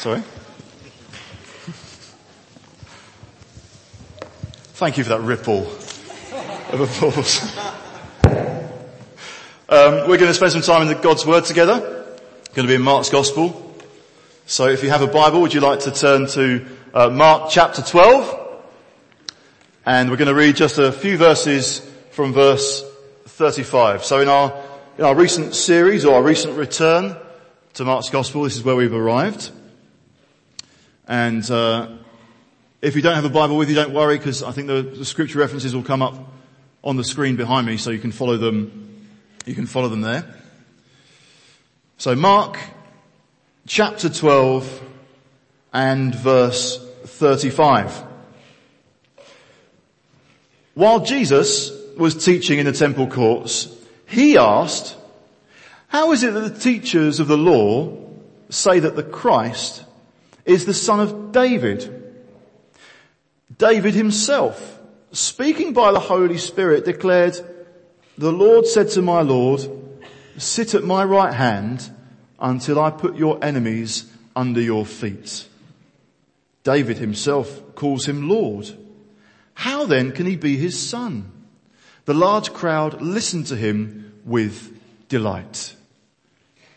Sorry. Thank you for that ripple of applause. Um, we're going to spend some time in the God's Word together. It's Going to be in Mark's Gospel. So if you have a Bible, would you like to turn to uh, Mark chapter 12? And we're going to read just a few verses from verse 35. So in our, in our recent series or our recent return to Mark's Gospel, this is where we've arrived. And uh, if you don't have a Bible with you, don't worry because I think the, the, scripture references will come up on the screen behind me so you can follow them, you can follow them there. So Mark chapter 12 and verse 35. While Jesus was teaching in the temple courts, he asked, how is it that the teachers of the law say that the Christ is the son of David? David himself, speaking by the Holy Spirit, declared, the Lord said to my Lord, sit at my right hand until I put your enemies under your feet. David himself calls him Lord. How then can he be his son? The large crowd listened to him with delight.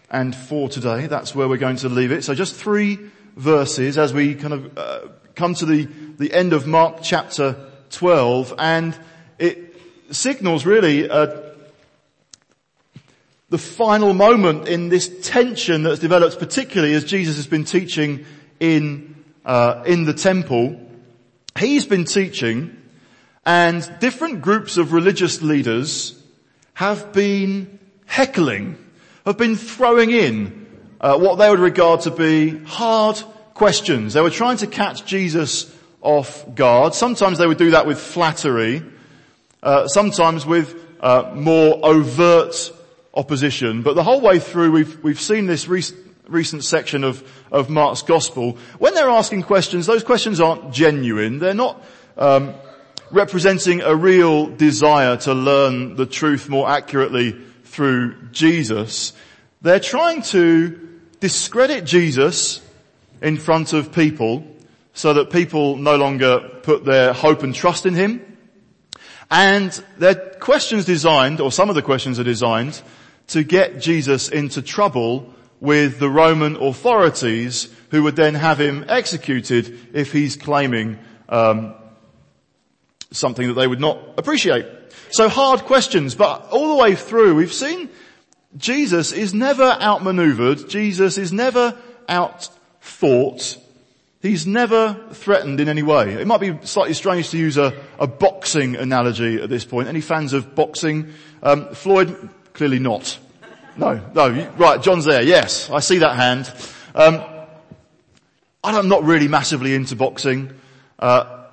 And for today, that's where we're going to leave it. So just three verses as we kind of uh, come to the, the end of Mark chapter 12 and it signals really uh, the final moment in this tension that's developed particularly as Jesus has been teaching in, uh, in the temple. He's been teaching and different groups of religious leaders have been heckling, have been throwing in uh, what they would regard to be hard questions. They were trying to catch Jesus off guard. Sometimes they would do that with flattery. Uh, sometimes with uh, more overt opposition. But the whole way through, we've we've seen this recent, recent section of of Mark's gospel. When they're asking questions, those questions aren't genuine. They're not um, representing a real desire to learn the truth more accurately through Jesus. They're trying to discredit Jesus in front of people so that people no longer put their hope and trust in him. And their questions designed, or some of the questions are designed, to get Jesus into trouble with the Roman authorities who would then have him executed if he's claiming um, something that they would not appreciate. So hard questions, but all the way through we've seen Jesus is never outmaneuvered. Jesus is never outthought. He's never threatened in any way. It might be slightly strange to use a, a boxing analogy at this point. Any fans of boxing? Um, Floyd, clearly not. No, no, right, John's there, yes, I see that hand. Um, I'm not really massively into boxing, uh,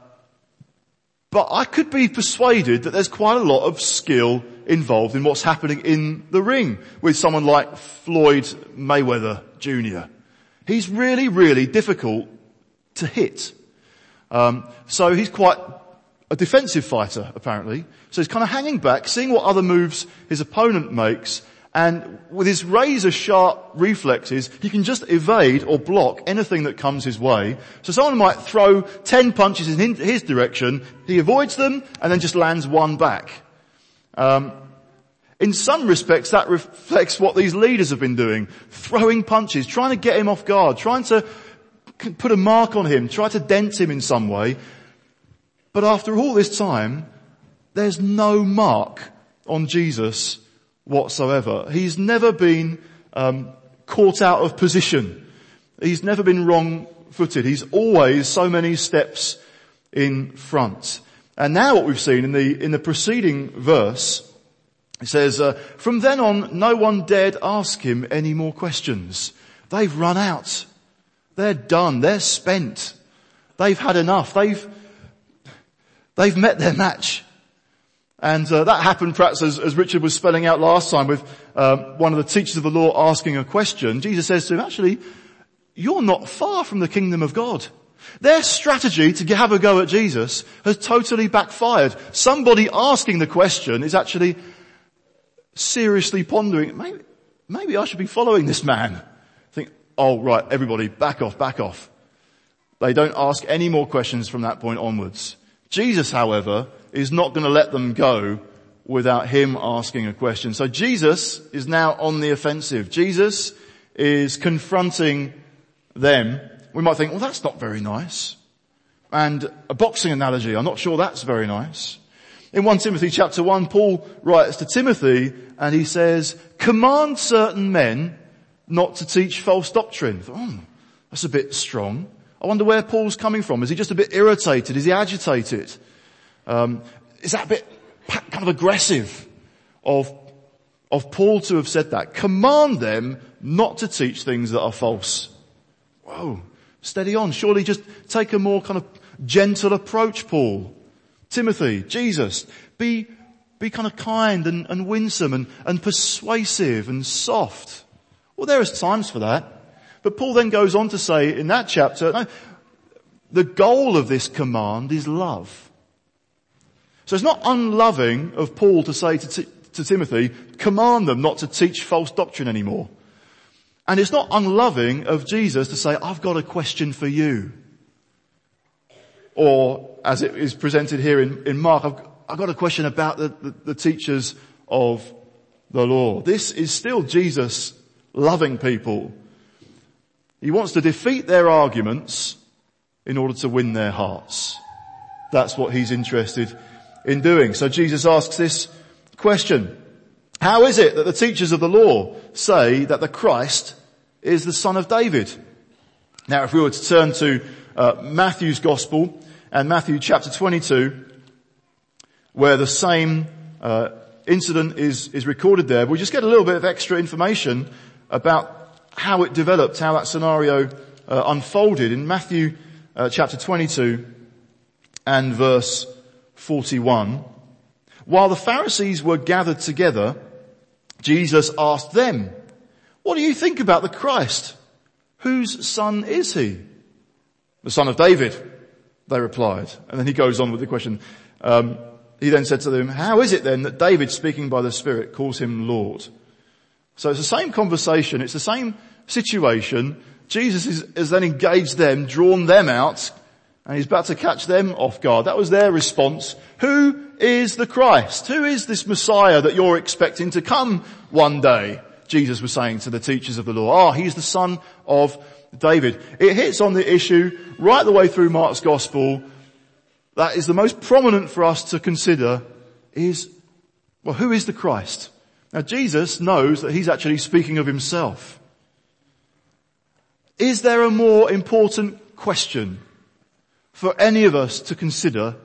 but I could be persuaded that there's quite a lot of skill involved in what's happening in the ring with someone like Floyd Mayweather Jr. He's really, really difficult to hit. Um, so he's quite a defensive fighter, apparently. So he's kind of hanging back, seeing what other moves his opponent makes, and with his razor sharp reflexes, he can just evade or block anything that comes his way. So someone might throw 10 punches in his direction, he avoids them, and then just lands one back. Um, in some respects, that reflects what these leaders have been doing. Throwing punches, trying to get him off guard, trying to put a mark on him, try to dent him in some way. But after all this time, there's no mark on Jesus whatsoever. He's never been um, caught out of position. He's never been wrong-footed. He's always so many steps in front. And now what we've seen in the in the preceding verse, it says, uh, "From then on, no one dared ask him any more questions. They've run out. They're done. They're spent. They've had enough. They've, they've met their match. And uh, that happened perhaps as, as, Richard was spelling out last time with uh, one of the teachers of the law asking a question. Jesus says to him, actually, you're not far from the kingdom of God. Their strategy to have a go at Jesus has totally backfired. Somebody asking the question is actually seriously pondering, maybe, maybe I should be following this man. Think, oh right, everybody back off, back off. They don't ask any more questions from that point onwards. Jesus, however, is not going to let them go without him asking a question. So Jesus is now on the offensive. Jesus is confronting them. We might think, well that's not very nice. And a boxing analogy, I'm not sure that's very nice. In 1 Timothy chapter 1, Paul writes to Timothy and he says, command certain men not to teach false doctrine. Oh, that's a bit strong. I wonder where Paul's coming from. Is he just a bit irritated? Is he agitated? Um, is that a bit kind of aggressive of, of Paul to have said that? Command them not to teach things that are false. Whoa, steady on. Surely just take a more kind of gentle approach, Paul. Timothy, Jesus, be, be kind of kind and, and winsome and, and persuasive and soft. Well, there is times for that. But Paul then goes on to say in that chapter, no, the goal of this command is love. So it's not unloving of Paul to say to, T- to Timothy, command them not to teach false doctrine anymore. And it's not unloving of Jesus to say, I've got a question for you. Or as it is presented here in, in Mark, I've, I've, got a question about the, the, the teachers of the law. This is still Jesus loving people. He wants to defeat their arguments in order to win their hearts. That's what he's interested in doing. So Jesus asks this question. How is it that the teachers of the law say that the Christ is the son of David? Now if we were to turn to uh, Matthew's gospel and Matthew chapter 22, where the same uh, incident is, is recorded there, we just get a little bit of extra information about how it developed, how that scenario uh, unfolded. In Matthew uh, chapter 22 and verse 41, while the Pharisees were gathered together, Jesus asked them, what do you think about the Christ? Whose son is he? The son of David, they replied. And then he goes on with the question. Um, he then said to them, how is it then that David speaking by the Spirit calls him Lord? So it's the same conversation, it's the same situation. Jesus is, has then engaged them, drawn them out, and he's about to catch them off guard. That was their response. Who is the Christ? Who is this Messiah that you're expecting to come one day? Jesus was saying to the teachers of the law. Ah, oh, he's the son of David. It hits on the issue right the way through Mark's gospel that is the most prominent for us to consider is, well, who is the Christ? Now Jesus knows that he's actually speaking of himself. Is there a more important question for any of us to consider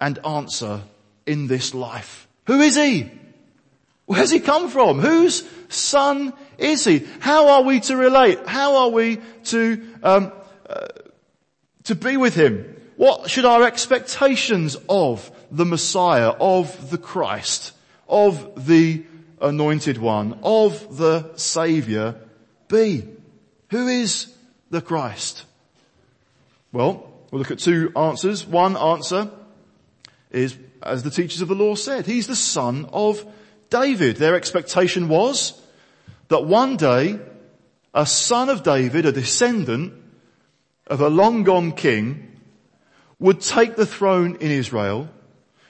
and answer in this life? Who is he? Where's he come from? Whose son is he? How are we to relate? How are we to um, uh, to be with him? What should our expectations of the Messiah, of the Christ, of the anointed one, of the Saviour be? Who is the Christ? Well, we'll look at two answers. One answer is, as the teachers of the law said, he's the son of David. Their expectation was that one day a son of David, a descendant of a long gone king, would take the throne in Israel,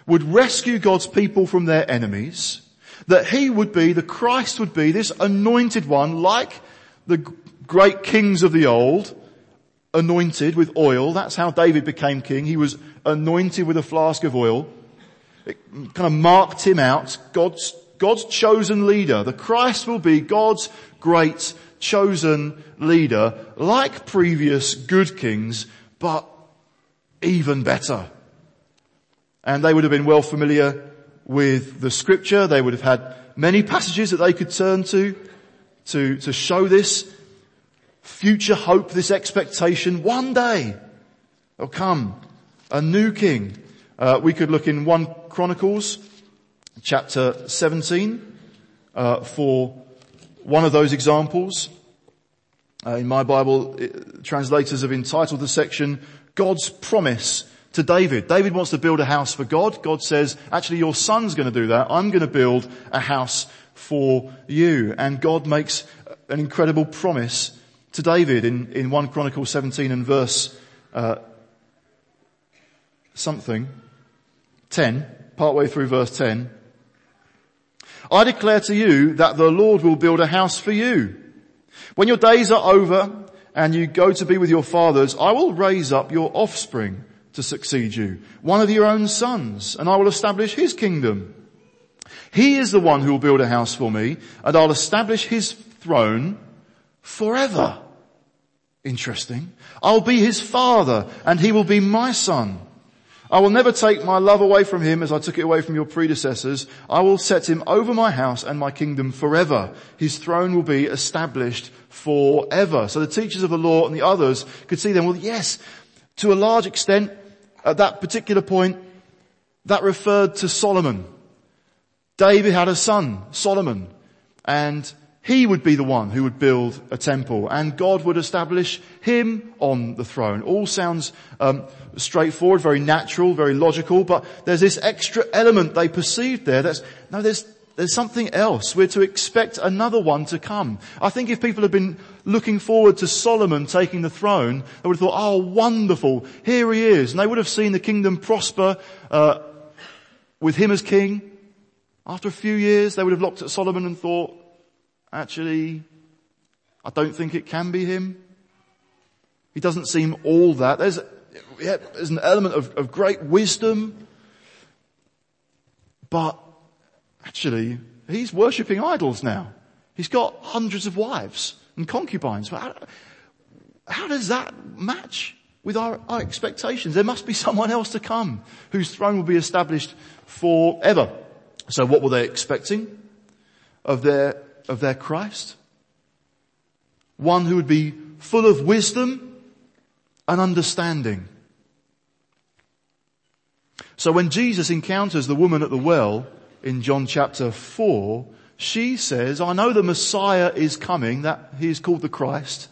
would rescue God's people from their enemies, that he would be, the Christ would be this anointed one like the great kings of the old, anointed with oil. That's how David became king. He was anointed with a flask of oil. It kind of marked him out. God's, God's chosen leader. The Christ will be God's great chosen leader, like previous good kings, but even better. And they would have been well familiar with the scripture. They would have had many passages that they could turn to, to, to show this future hope, this expectation. One day there'll come a new king. Uh, we could look in 1 Chronicles chapter 17 uh, for one of those examples. Uh, in my Bible, it, translators have entitled the section, God's promise to David. David wants to build a house for God. God says, actually your son's going to do that. I'm going to build a house for you. And God makes an incredible promise to David in, in 1 Chronicles 17 and verse uh, something, 10, partway through verse 10. I declare to you that the Lord will build a house for you. When your days are over and you go to be with your fathers, I will raise up your offspring to succeed you, one of your own sons, and I will establish his kingdom. He is the one who will build a house for me, and I'll establish his throne forever. Interesting. I'll be his father, and he will be my son. I will never take my love away from him as I took it away from your predecessors. I will set him over my house and my kingdom forever. His throne will be established forever. So the teachers of the law and the others could see then, well yes, to a large extent, at that particular point, that referred to Solomon. David had a son, Solomon, and he would be the one who would build a temple and God would establish him on the throne. All sounds um, straightforward, very natural, very logical, but there's this extra element they perceived there that's, no, there's, there's something else. We're to expect another one to come. I think if people had been looking forward to Solomon taking the throne, they would have thought, oh wonderful, here he is. And they would have seen the kingdom prosper, uh, with him as king. After a few years, they would have looked at Solomon and thought, actually, I don't think it can be him. He doesn't seem all that. There's, yeah, there's an element of, of great wisdom, but actually, he's worshipping idols now. He's got hundreds of wives and concubines. How, how does that match with our, our expectations? There must be someone else to come whose throne will be established forever. So what were they expecting of their of their Christ. One who would be full of wisdom and understanding. So when Jesus encounters the woman at the well in John chapter 4, she says, I know the Messiah is coming, that he is called the Christ.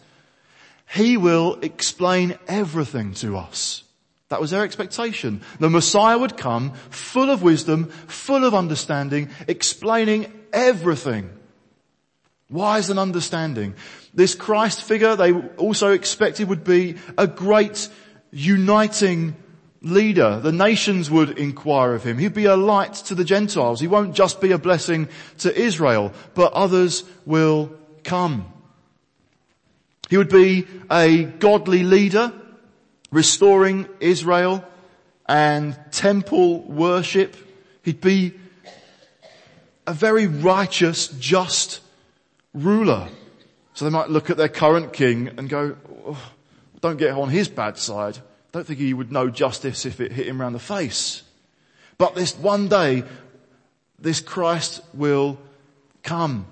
He will explain everything to us. That was their expectation. The Messiah would come full of wisdom, full of understanding, explaining everything Wise and understanding. This Christ figure they also expected would be a great uniting leader. The nations would inquire of him. He'd be a light to the Gentiles. He won't just be a blessing to Israel, but others will come. He would be a godly leader, restoring Israel and temple worship. He'd be a very righteous, just ruler. So they might look at their current king and go, oh, don't get on his bad side. I don't think he would know justice if it hit him around the face. But this one day, this Christ will come.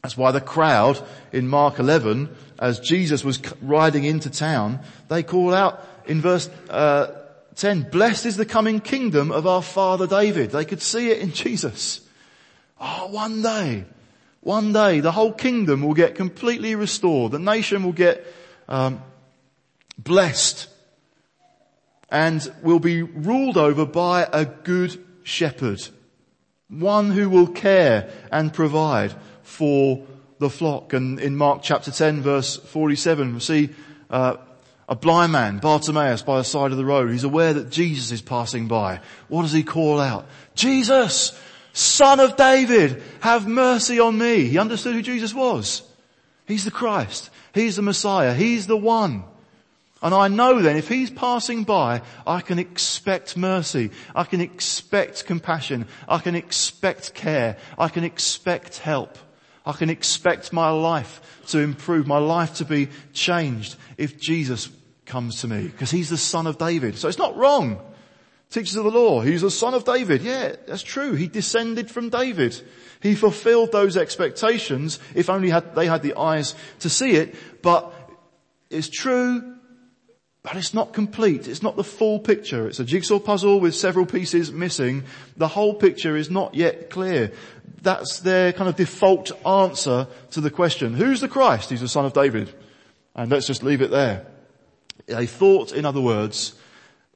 That's why the crowd in Mark 11, as Jesus was riding into town, they call out in verse uh, 10, blessed is the coming kingdom of our father David. They could see it in Jesus. Oh, one day, one day the whole kingdom will get completely restored. The nation will get um, blessed and will be ruled over by a good shepherd. One who will care and provide for the flock. And in Mark chapter 10 verse 47, we see uh, a blind man, Bartimaeus, by the side of the road. He's aware that Jesus is passing by. What does he call out? Jesus! Son of David, have mercy on me. He understood who Jesus was. He's the Christ. He's the Messiah. He's the one. And I know then if he's passing by, I can expect mercy. I can expect compassion. I can expect care. I can expect help. I can expect my life to improve, my life to be changed if Jesus comes to me. Because he's the son of David. So it's not wrong Teachers of the law, he's the son of David. Yeah, that's true. He descended from David. He fulfilled those expectations if only had, they had the eyes to see it. But it's true, but it's not complete. It's not the full picture. It's a jigsaw puzzle with several pieces missing. The whole picture is not yet clear. That's their kind of default answer to the question, who's the Christ? He's the son of David. And let's just leave it there. They thought, in other words,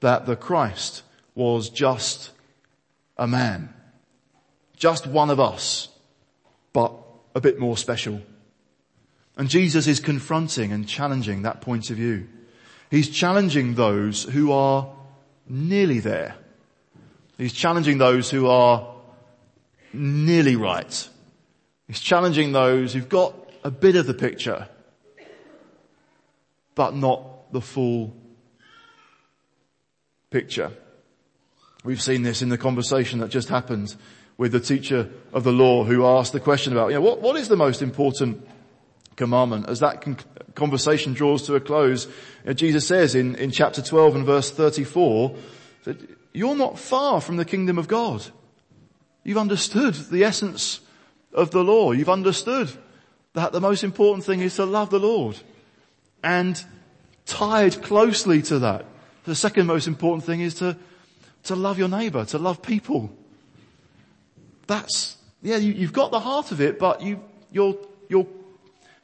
that the Christ was just a man. Just one of us, but a bit more special. And Jesus is confronting and challenging that point of view. He's challenging those who are nearly there. He's challenging those who are nearly right. He's challenging those who've got a bit of the picture, but not the full picture. We've seen this in the conversation that just happened with the teacher of the law who asked the question about, you know, what, what is the most important commandment? As that con- conversation draws to a close, you Jesus says in, in chapter 12 and verse 34 that you're not far from the kingdom of God. You've understood the essence of the law. You've understood that the most important thing is to love the Lord. And tied closely to that, the second most important thing is to, to love your neighbor, to love people. That's, yeah, you, have got the heart of it, but you, you're, you're,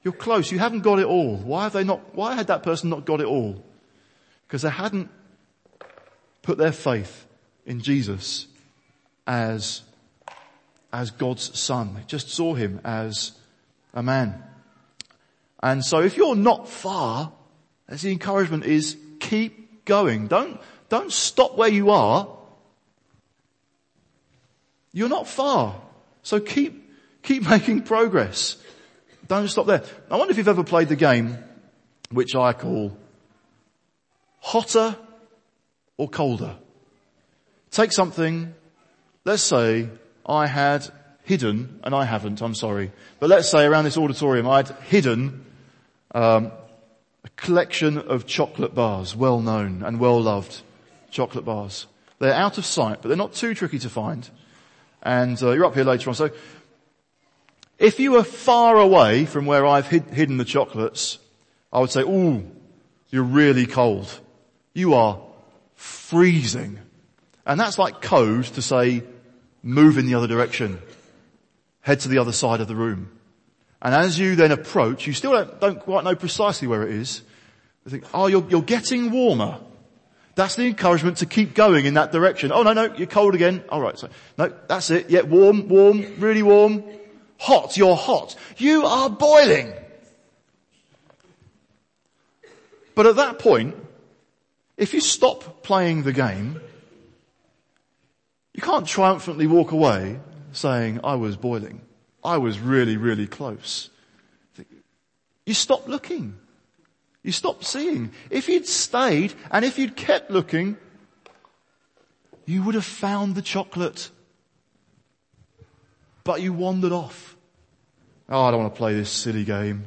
you're close. You haven't got it all. Why have they not, why had that person not got it all? Because they hadn't put their faith in Jesus as, as God's son. They just saw him as a man. And so if you're not far, as the encouragement is keep going. Don't, don't stop where you are. You're not far. So keep, keep making progress. Don't stop there. I wonder if you've ever played the game, which I call hotter or colder. Take something, let's say I had hidden, and I haven't, I'm sorry, but let's say around this auditorium I'd hidden um, a collection of chocolate bars, well known and well loved chocolate bars. They're out of sight, but they're not too tricky to find. And uh, you're up here later on. So if you were far away from where I've hid, hidden the chocolates, I would say, ooh, you're really cold. You are freezing. And that's like code to say, move in the other direction. Head to the other side of the room. And as you then approach, you still don't, don't quite know precisely where it is. You think, oh, you're, you're getting warmer. That's the encouragement to keep going in that direction. Oh no, no, you're cold again. Alright, so, no, that's it. Yeah, warm, warm, really warm. Hot, you're hot. You are boiling. But at that point, if you stop playing the game, you can't triumphantly walk away saying, I was boiling. I was really, really close. You stop looking. You stop seeing. If you'd stayed and if you'd kept looking, you would have found the chocolate. But you wandered off. Oh, I don't want to play this silly game.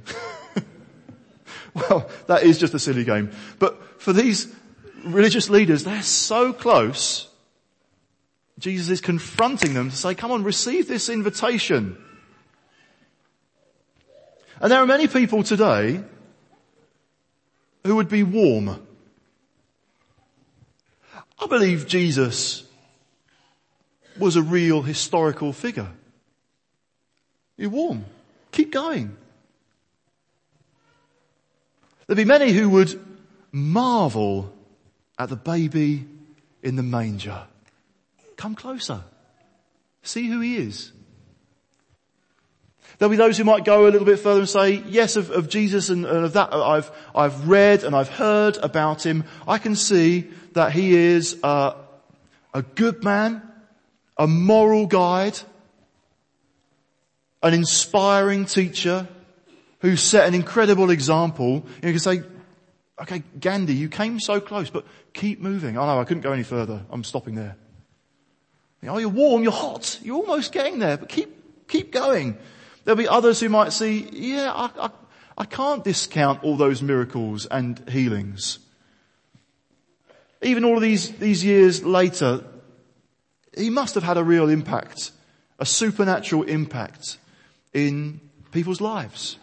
well, that is just a silly game. But for these religious leaders, they're so close. Jesus is confronting them to say, come on, receive this invitation. And there are many people today who would be warm. I believe Jesus was a real historical figure. You're warm. Keep going. There'd be many who would marvel at the baby in the manger. Come closer. See who he is. There'll be those who might go a little bit further and say, yes, of, of Jesus and, and, of that uh, I've, I've read and I've heard about him. I can see that he is a, a good man, a moral guide, an inspiring teacher who set an incredible example. You can say, okay, Gandhi, you came so close, but keep moving. Oh no, I couldn't go any further. I'm stopping there. Oh, you're warm, you're hot, you're almost getting there, but keep, keep going. There'll be others who might see, yeah, I, I, I can't discount all those miracles and healings. Even all of these, these years later, he must have had a real impact, a supernatural impact in people's lives.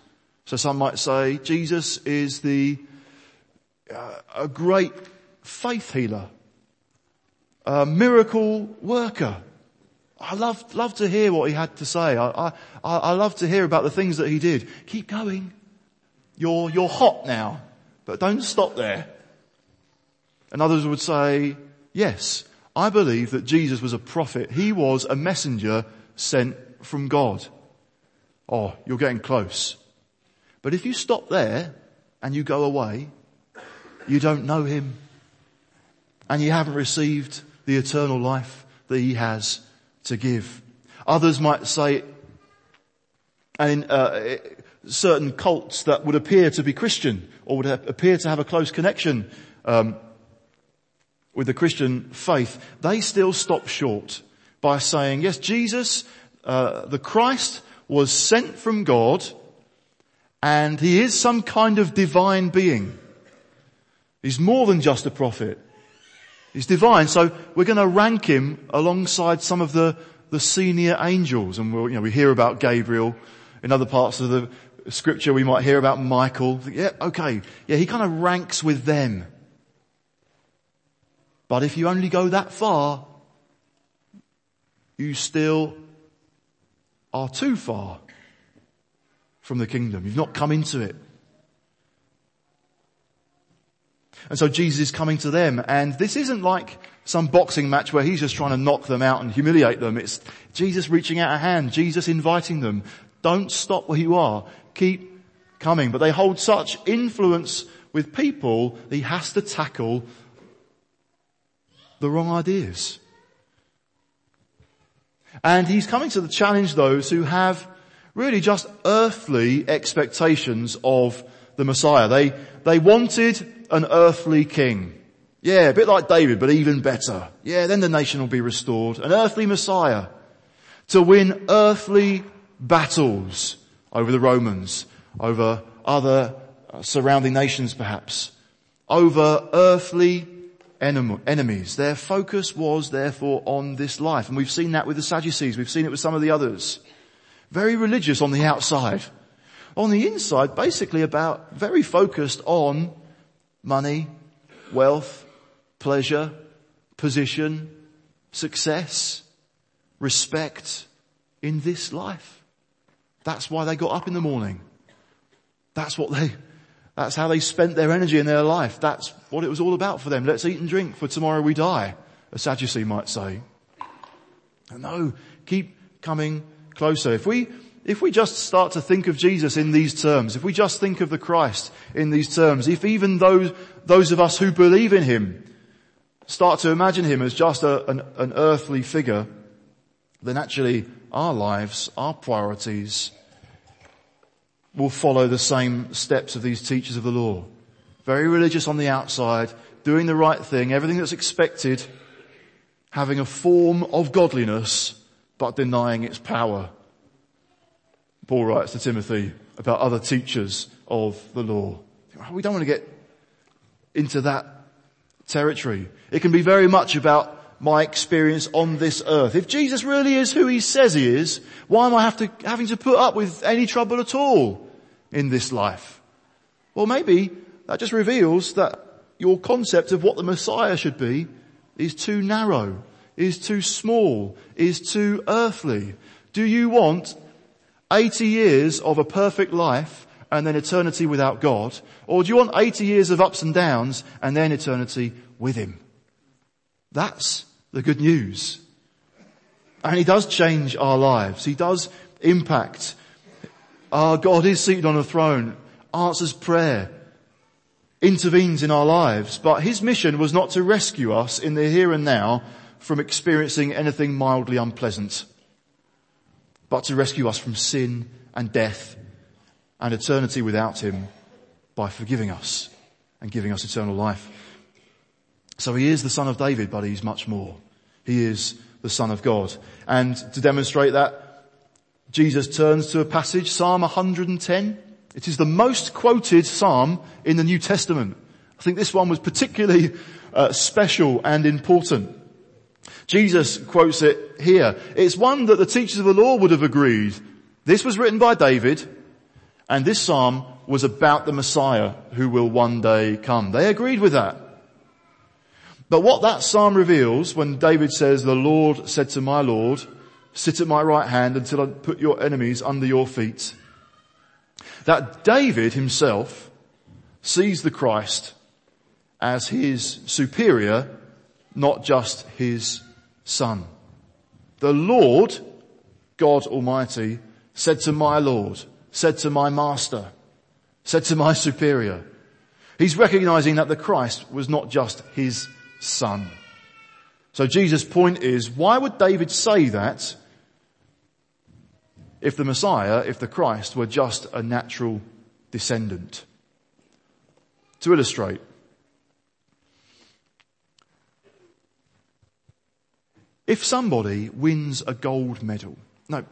So some might say Jesus is the, uh, a great faith healer, a miracle worker, I love, love to hear what he had to say. I, I, I love to hear about the things that he did. Keep going. You're, you're hot now, but don't stop there. And others would say, yes, I believe that Jesus was a prophet. He was a messenger sent from God. Oh, you're getting close. But if you stop there and you go away, you don't know him and you haven't received the eternal life that he has to give. Others might say, and uh, certain cults that would appear to be Christian or would appear to have a close connection um, with the Christian faith, they still stop short by saying, yes, Jesus, uh, the Christ was sent from God and he is some kind of divine being. He's more than just a prophet. He's divine. So we're going to rank him alongside some of the, the senior angels. And we'll, you know, we hear about Gabriel. In other parts of the scripture we might hear about Michael. Yeah, okay. Yeah, he kind of ranks with them. But if you only go that far, you still are too far from the kingdom. You've not come into it. And so Jesus is coming to them and this isn't like some boxing match where he's just trying to knock them out and humiliate them. It's Jesus reaching out a hand, Jesus inviting them. Don't stop where you are. Keep coming. But they hold such influence with people that he has to tackle the wrong ideas. And he's coming to the challenge those who have really just earthly expectations of the Messiah. They, they wanted an earthly king. Yeah, a bit like David, but even better. Yeah, then the nation will be restored. An earthly Messiah to win earthly battles over the Romans, over other surrounding nations perhaps, over earthly enemies. Their focus was therefore on this life. And we've seen that with the Sadducees. We've seen it with some of the others. Very religious on the outside. On the inside, basically about very focused on money, wealth, pleasure, position, success, respect in this life. That's why they got up in the morning. That's what they, that's how they spent their energy in their life. That's what it was all about for them. Let's eat and drink for tomorrow we die, a Sadducee might say. No, keep coming closer. If we, if we just start to think of Jesus in these terms, if we just think of the Christ in these terms, if even those, those of us who believe in Him start to imagine Him as just a, an, an earthly figure, then actually our lives, our priorities, will follow the same steps of these teachers of the law. Very religious on the outside, doing the right thing, everything that's expected, having a form of godliness, but denying its power. Paul writes to Timothy about other teachers of the law. We don't want to get into that territory. It can be very much about my experience on this earth. If Jesus really is who he says he is, why am I to, having to put up with any trouble at all? In this life? Well, maybe that just reveals that your concept of what the Messiah should be is too narrow, is too small, is too earthly. Do you want 80 years of a perfect life and then eternity without God? Or do you want 80 years of ups and downs and then eternity with Him? That's the good news. And He does change our lives. He does impact our God is seated on a throne, answers prayer, intervenes in our lives, but his mission was not to rescue us in the here and now from experiencing anything mildly unpleasant, but to rescue us from sin and death and eternity without him by forgiving us and giving us eternal life. So he is the son of David, but he's much more. He is the son of God. And to demonstrate that, Jesus turns to a passage, Psalm 110. It is the most quoted psalm in the New Testament. I think this one was particularly uh, special and important. Jesus quotes it here. It's one that the teachers of the law would have agreed. This was written by David and this psalm was about the Messiah who will one day come. They agreed with that. But what that psalm reveals when David says, the Lord said to my Lord, sit at my right hand until I put your enemies under your feet. That David himself sees the Christ as his superior, not just his son. The Lord, God Almighty, said to my Lord, said to my master, said to my superior. He's recognizing that the Christ was not just his son. So Jesus' point is, why would David say that if the Messiah, if the Christ were just a natural descendant? To illustrate, if somebody wins a gold medal, no,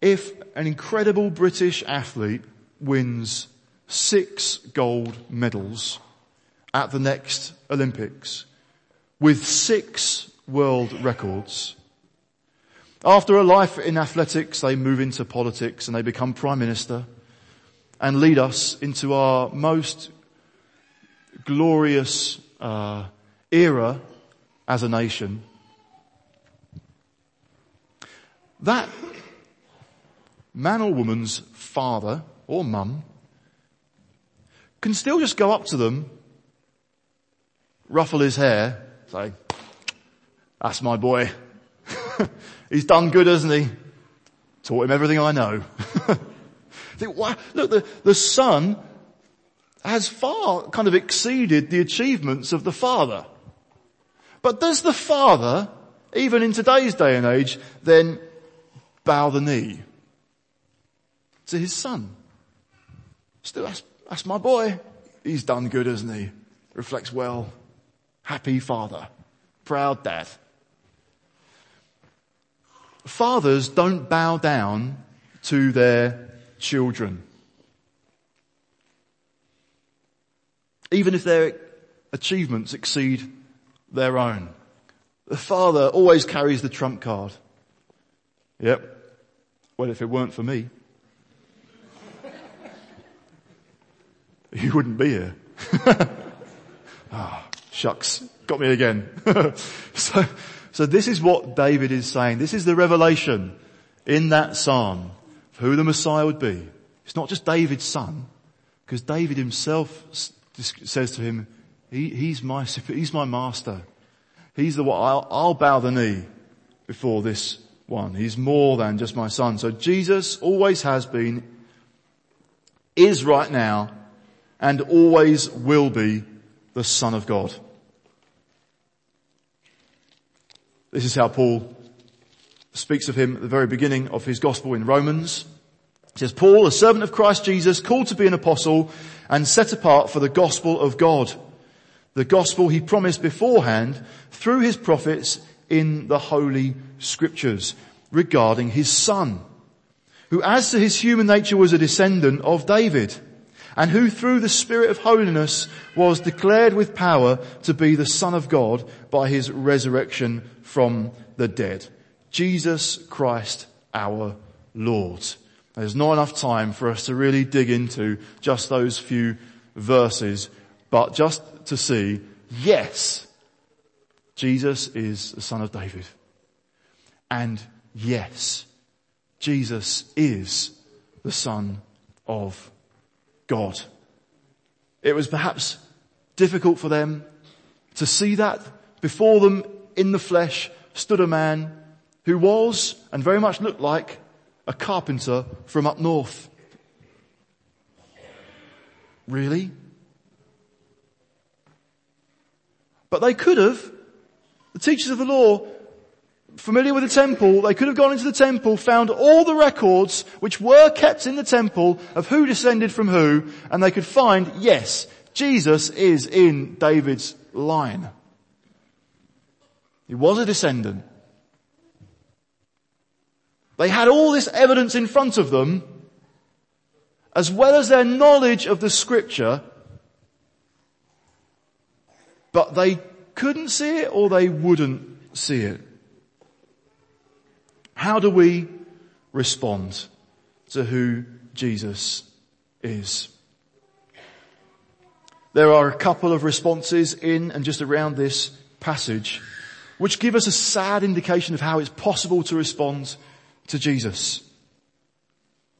if an incredible British athlete wins six gold medals at the next Olympics with six world records. After a life in athletics, they move into politics and they become prime minister and lead us into our most glorious uh, era as a nation. That man or woman's father or mum can still just go up to them, ruffle his hair, say, that's my boy. He's done good, hasn't he? Taught him everything I know. Look, the, the son has far kind of exceeded the achievements of the father. But does the father, even in today's day and age, then bow the knee to his son. Still, that's, that's my boy. He's done good, hasn't he? Reflects well. Happy father. Proud dad. Fathers don't bow down to their children. Even if their achievements exceed their own. The father always carries the trump card. Yep. Well, if it weren't for me. you wouldn't be here. ah, shucks, got me again. so, so this is what David is saying. This is the revelation in that psalm of who the Messiah would be. It's not just David's son, because David himself says to him, he, he's my, he's my master. He's the one, I'll, I'll bow the knee before this one. He's more than just my son. So Jesus always has been, is right now, and always will be the Son of God. This is how Paul speaks of him at the very beginning of his gospel in Romans. He says, Paul, a servant of Christ Jesus, called to be an apostle and set apart for the gospel of God. The gospel he promised beforehand through his prophets in the holy scriptures regarding his son, who as to his human nature was a descendant of David and who through the Spirit of holiness was declared with power to be the Son of God by his resurrection from the dead. Jesus Christ our Lord. There's not enough time for us to really dig into just those few verses, but just to see, yes, Jesus is the son of David. And yes, Jesus is the son of God. It was perhaps difficult for them to see that before them in the flesh stood a man who was and very much looked like a carpenter from up north. Really? But they could have, the teachers of the law familiar with the temple, they could have gone into the temple, found all the records which were kept in the temple of who descended from who, and they could find, yes, Jesus is in David's line. He was a descendant. They had all this evidence in front of them, as well as their knowledge of the scripture, but they couldn't see it or they wouldn't see it. How do we respond to who Jesus is? There are a couple of responses in and just around this passage which give us a sad indication of how it's possible to respond to Jesus.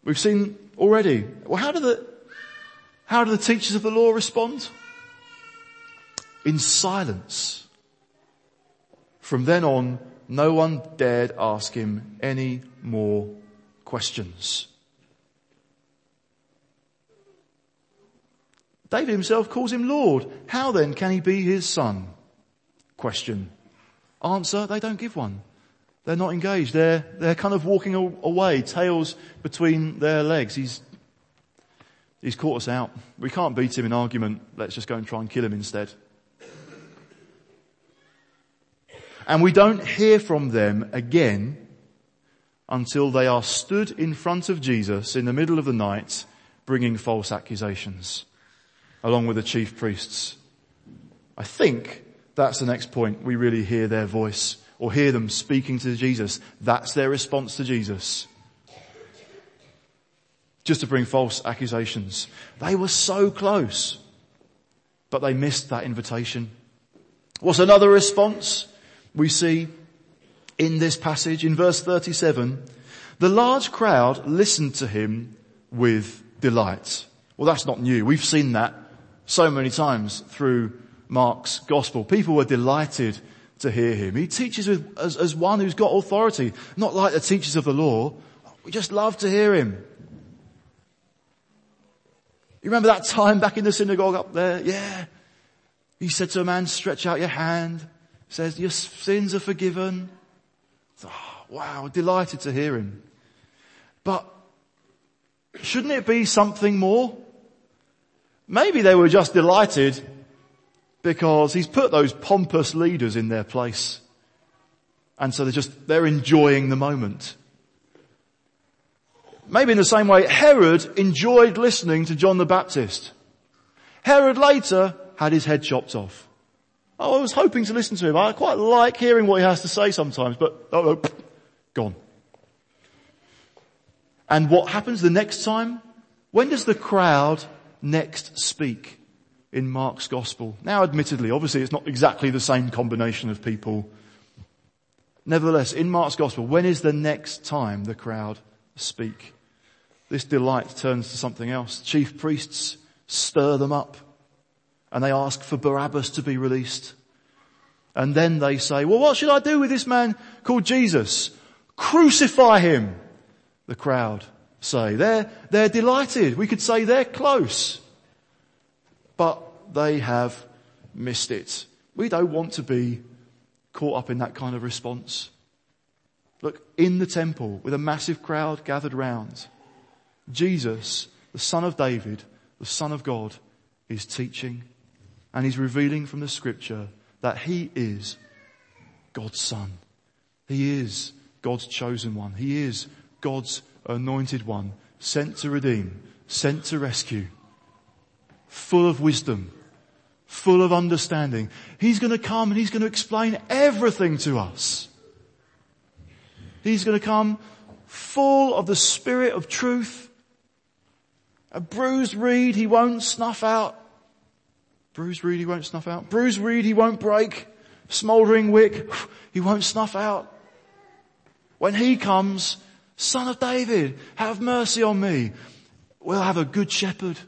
We've seen already. Well, how do the, how do the teachers of the law respond? In silence. From then on, no one dared ask him any more questions. David himself calls him Lord. How then can he be his son? Question. Answer, they don't give one. They're not engaged. They're, they're kind of walking away, tails between their legs. He's, he's caught us out. We can't beat him in argument. Let's just go and try and kill him instead. And we don't hear from them again until they are stood in front of Jesus in the middle of the night bringing false accusations along with the chief priests. I think that's the next point. We really hear their voice or hear them speaking to Jesus. That's their response to Jesus. Just to bring false accusations. They were so close, but they missed that invitation. What's another response we see in this passage in verse 37? The large crowd listened to him with delight. Well, that's not new. We've seen that so many times through Mark's gospel. People were delighted to hear him. He teaches as, as one who's got authority, not like the teachers of the law. We just love to hear him. You remember that time back in the synagogue up there? Yeah. He said to a man, stretch out your hand. Says, your sins are forgiven. Oh, wow, delighted to hear him. But shouldn't it be something more? Maybe they were just delighted because he's put those pompous leaders in their place. And so they're just, they're enjoying the moment. Maybe in the same way, Herod enjoyed listening to John the Baptist. Herod later had his head chopped off. Oh, I was hoping to listen to him. I quite like hearing what he has to say sometimes, but oh, oh gone. And what happens the next time? When does the crowd next speak in Mark's gospel? Now admittedly, obviously it's not exactly the same combination of people. Nevertheless, in Mark's gospel, when is the next time the crowd speak? This delight turns to something else. Chief priests stir them up and they ask for Barabbas to be released. And then they say, well, what should I do with this man called Jesus? Crucify him the crowd say. They're, they're delighted. We could say they're close. But they have missed it. We don't want to be caught up in that kind of response. Look, in the temple with a massive crowd gathered round, Jesus, the son of David, the son of God, is teaching and he's revealing from the scripture that he is God's son. He is God's chosen one. He is God's anointed one, sent to redeem, sent to rescue, full of wisdom, full of understanding. He's going to come and he's going to explain everything to us. He's going to come full of the spirit of truth. A bruised reed he won't snuff out. Bruised reed he won't snuff out. Bruised reed he won't break. Smouldering wick he won't snuff out. When he comes, son of David, have mercy on me. We'll have a good shepherd.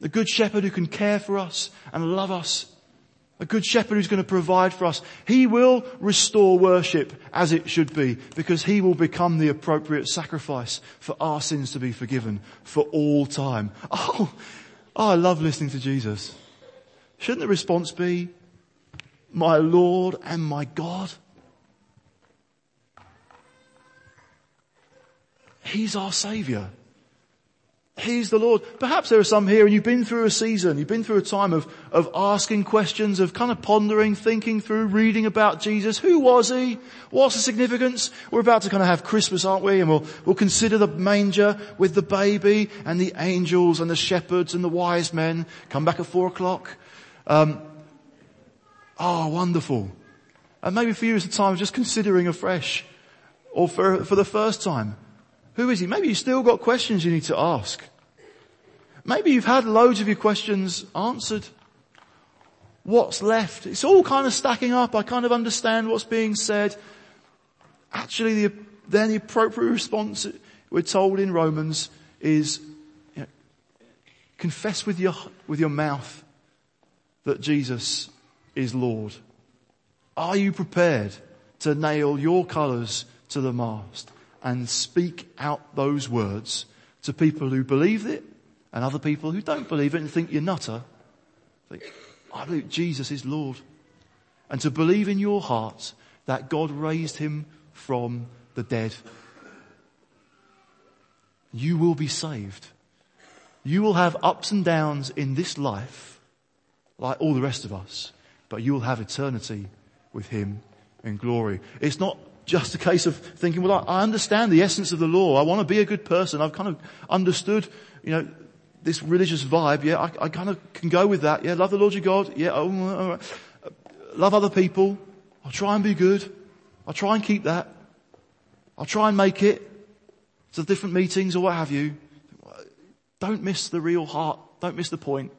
A good shepherd who can care for us and love us. A good shepherd who's going to provide for us. He will restore worship as it should be because he will become the appropriate sacrifice for our sins to be forgiven for all time. Oh, oh I love listening to Jesus. Shouldn't the response be, my Lord and my God? He's our Saviour. He's the Lord. Perhaps there are some here and you've been through a season, you've been through a time of, of asking questions, of kind of pondering, thinking through, reading about Jesus. Who was he? What's the significance? We're about to kind of have Christmas, aren't we? And we'll, we'll consider the manger with the baby and the angels and the shepherds and the wise men. Come back at four o'clock. Um, oh, wonderful. And maybe for you it's a time of just considering afresh or for, for the first time. Who is he? Maybe you've still got questions you need to ask. Maybe you've had loads of your questions answered. What's left? It's all kind of stacking up. I kind of understand what's being said. Actually, the, then the appropriate response we're told in Romans is you know, confess with your, with your mouth that Jesus is Lord. Are you prepared to nail your colours to the mast? and speak out those words to people who believe it and other people who don't believe it and think you're nutter. Think, I believe Jesus is Lord. And to believe in your heart that God raised him from the dead. You will be saved. You will have ups and downs in this life, like all the rest of us, but you will have eternity with him in glory. It's not just a case of thinking, well, I understand the essence of the law. I want to be a good person. I've kind of understood, you know, this religious vibe. Yeah, I, I kind of can go with that. Yeah, love the Lord your God. Yeah, oh, mm, love other people. I'll try and be good. I'll try and keep that. I'll try and make it to different meetings or what have you. Don't miss the real heart. Don't miss the point.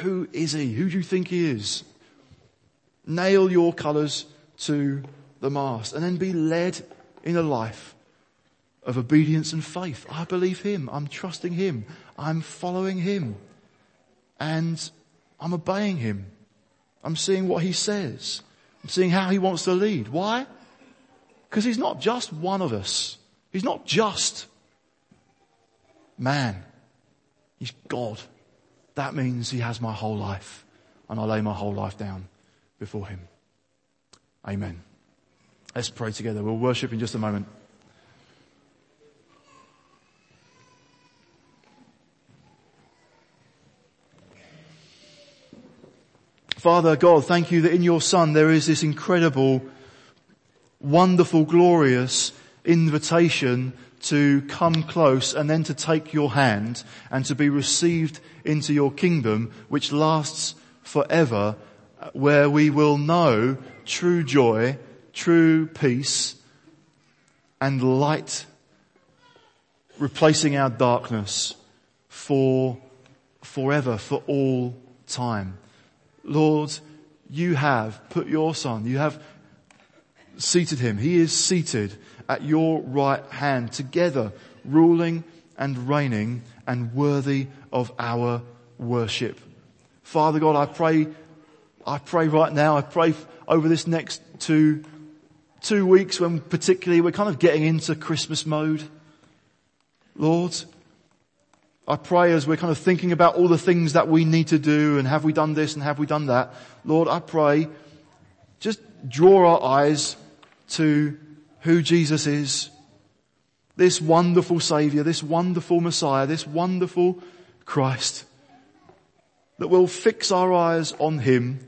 Who is he? Who do you think he is? Nail your colours to the mast and then be led in a life of obedience and faith. I believe him. I'm trusting him. I'm following him. And I'm obeying him. I'm seeing what he says. I'm seeing how he wants to lead. Why? Because he's not just one of us. He's not just man. He's God. That means he has my whole life and I lay my whole life down before him. Amen. Let's pray together. We'll worship in just a moment. Father God, thank you that in your Son there is this incredible, wonderful, glorious invitation to come close and then to take your hand and to be received into your kingdom which lasts forever where we will know true joy, true peace and light replacing our darkness for forever, for all time. Lord, you have put your son, you have seated him. He is seated at your right hand together, ruling and reigning and worthy of our worship. Father God, I pray, I pray right now, I pray over this next two, two weeks when particularly we're kind of getting into Christmas mode. Lord, I pray as we're kind of thinking about all the things that we need to do and have we done this and have we done that. Lord, I pray just draw our eyes to who Jesus is. This wonderful Savior, this wonderful Messiah, this wonderful Christ. That we'll fix our eyes on Him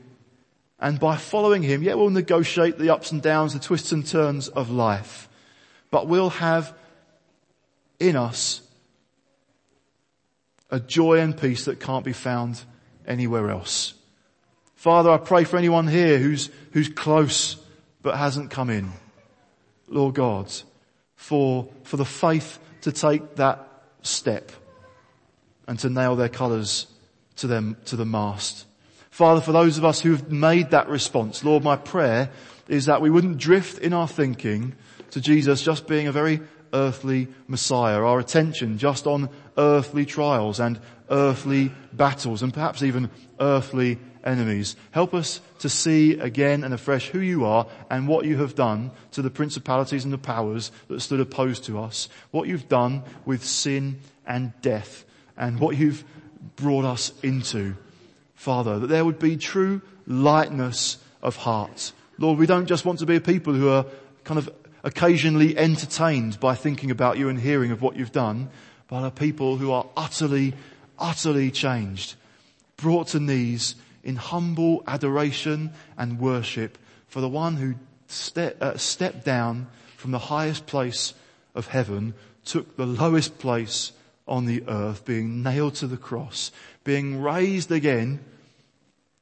and by following Him, yeah, we'll negotiate the ups and downs, the twists and turns of life. But we'll have in us a joy and peace that can't be found anywhere else. Father, I pray for anyone here who's, who's close but hasn't come in. Lord God, for, for the faith to take that step and to nail their colours to them, to the mast. Father, for those of us who've made that response, Lord, my prayer is that we wouldn't drift in our thinking to Jesus just being a very earthly Messiah, our attention just on earthly trials and earthly battles and perhaps even earthly enemies. Help us to see again and afresh who you are and what you have done to the principalities and the powers that stood opposed to us. What you've done with sin and death and what you've brought us into. Father, that there would be true lightness of heart. Lord, we don't just want to be a people who are kind of occasionally entertained by thinking about you and hearing of what you've done, but are people who are utterly, utterly changed, brought to knees in humble adoration and worship for the one who ste- uh, stepped down from the highest place of heaven, took the lowest place on the earth, being nailed to the cross, being raised again,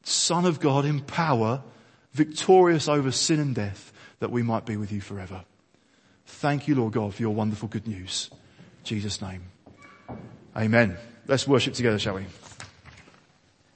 Son of God in power, victorious over sin and death, that we might be with you forever. Thank you, Lord God, for your wonderful good news. In Jesus' name. Amen. Let's worship together, shall we?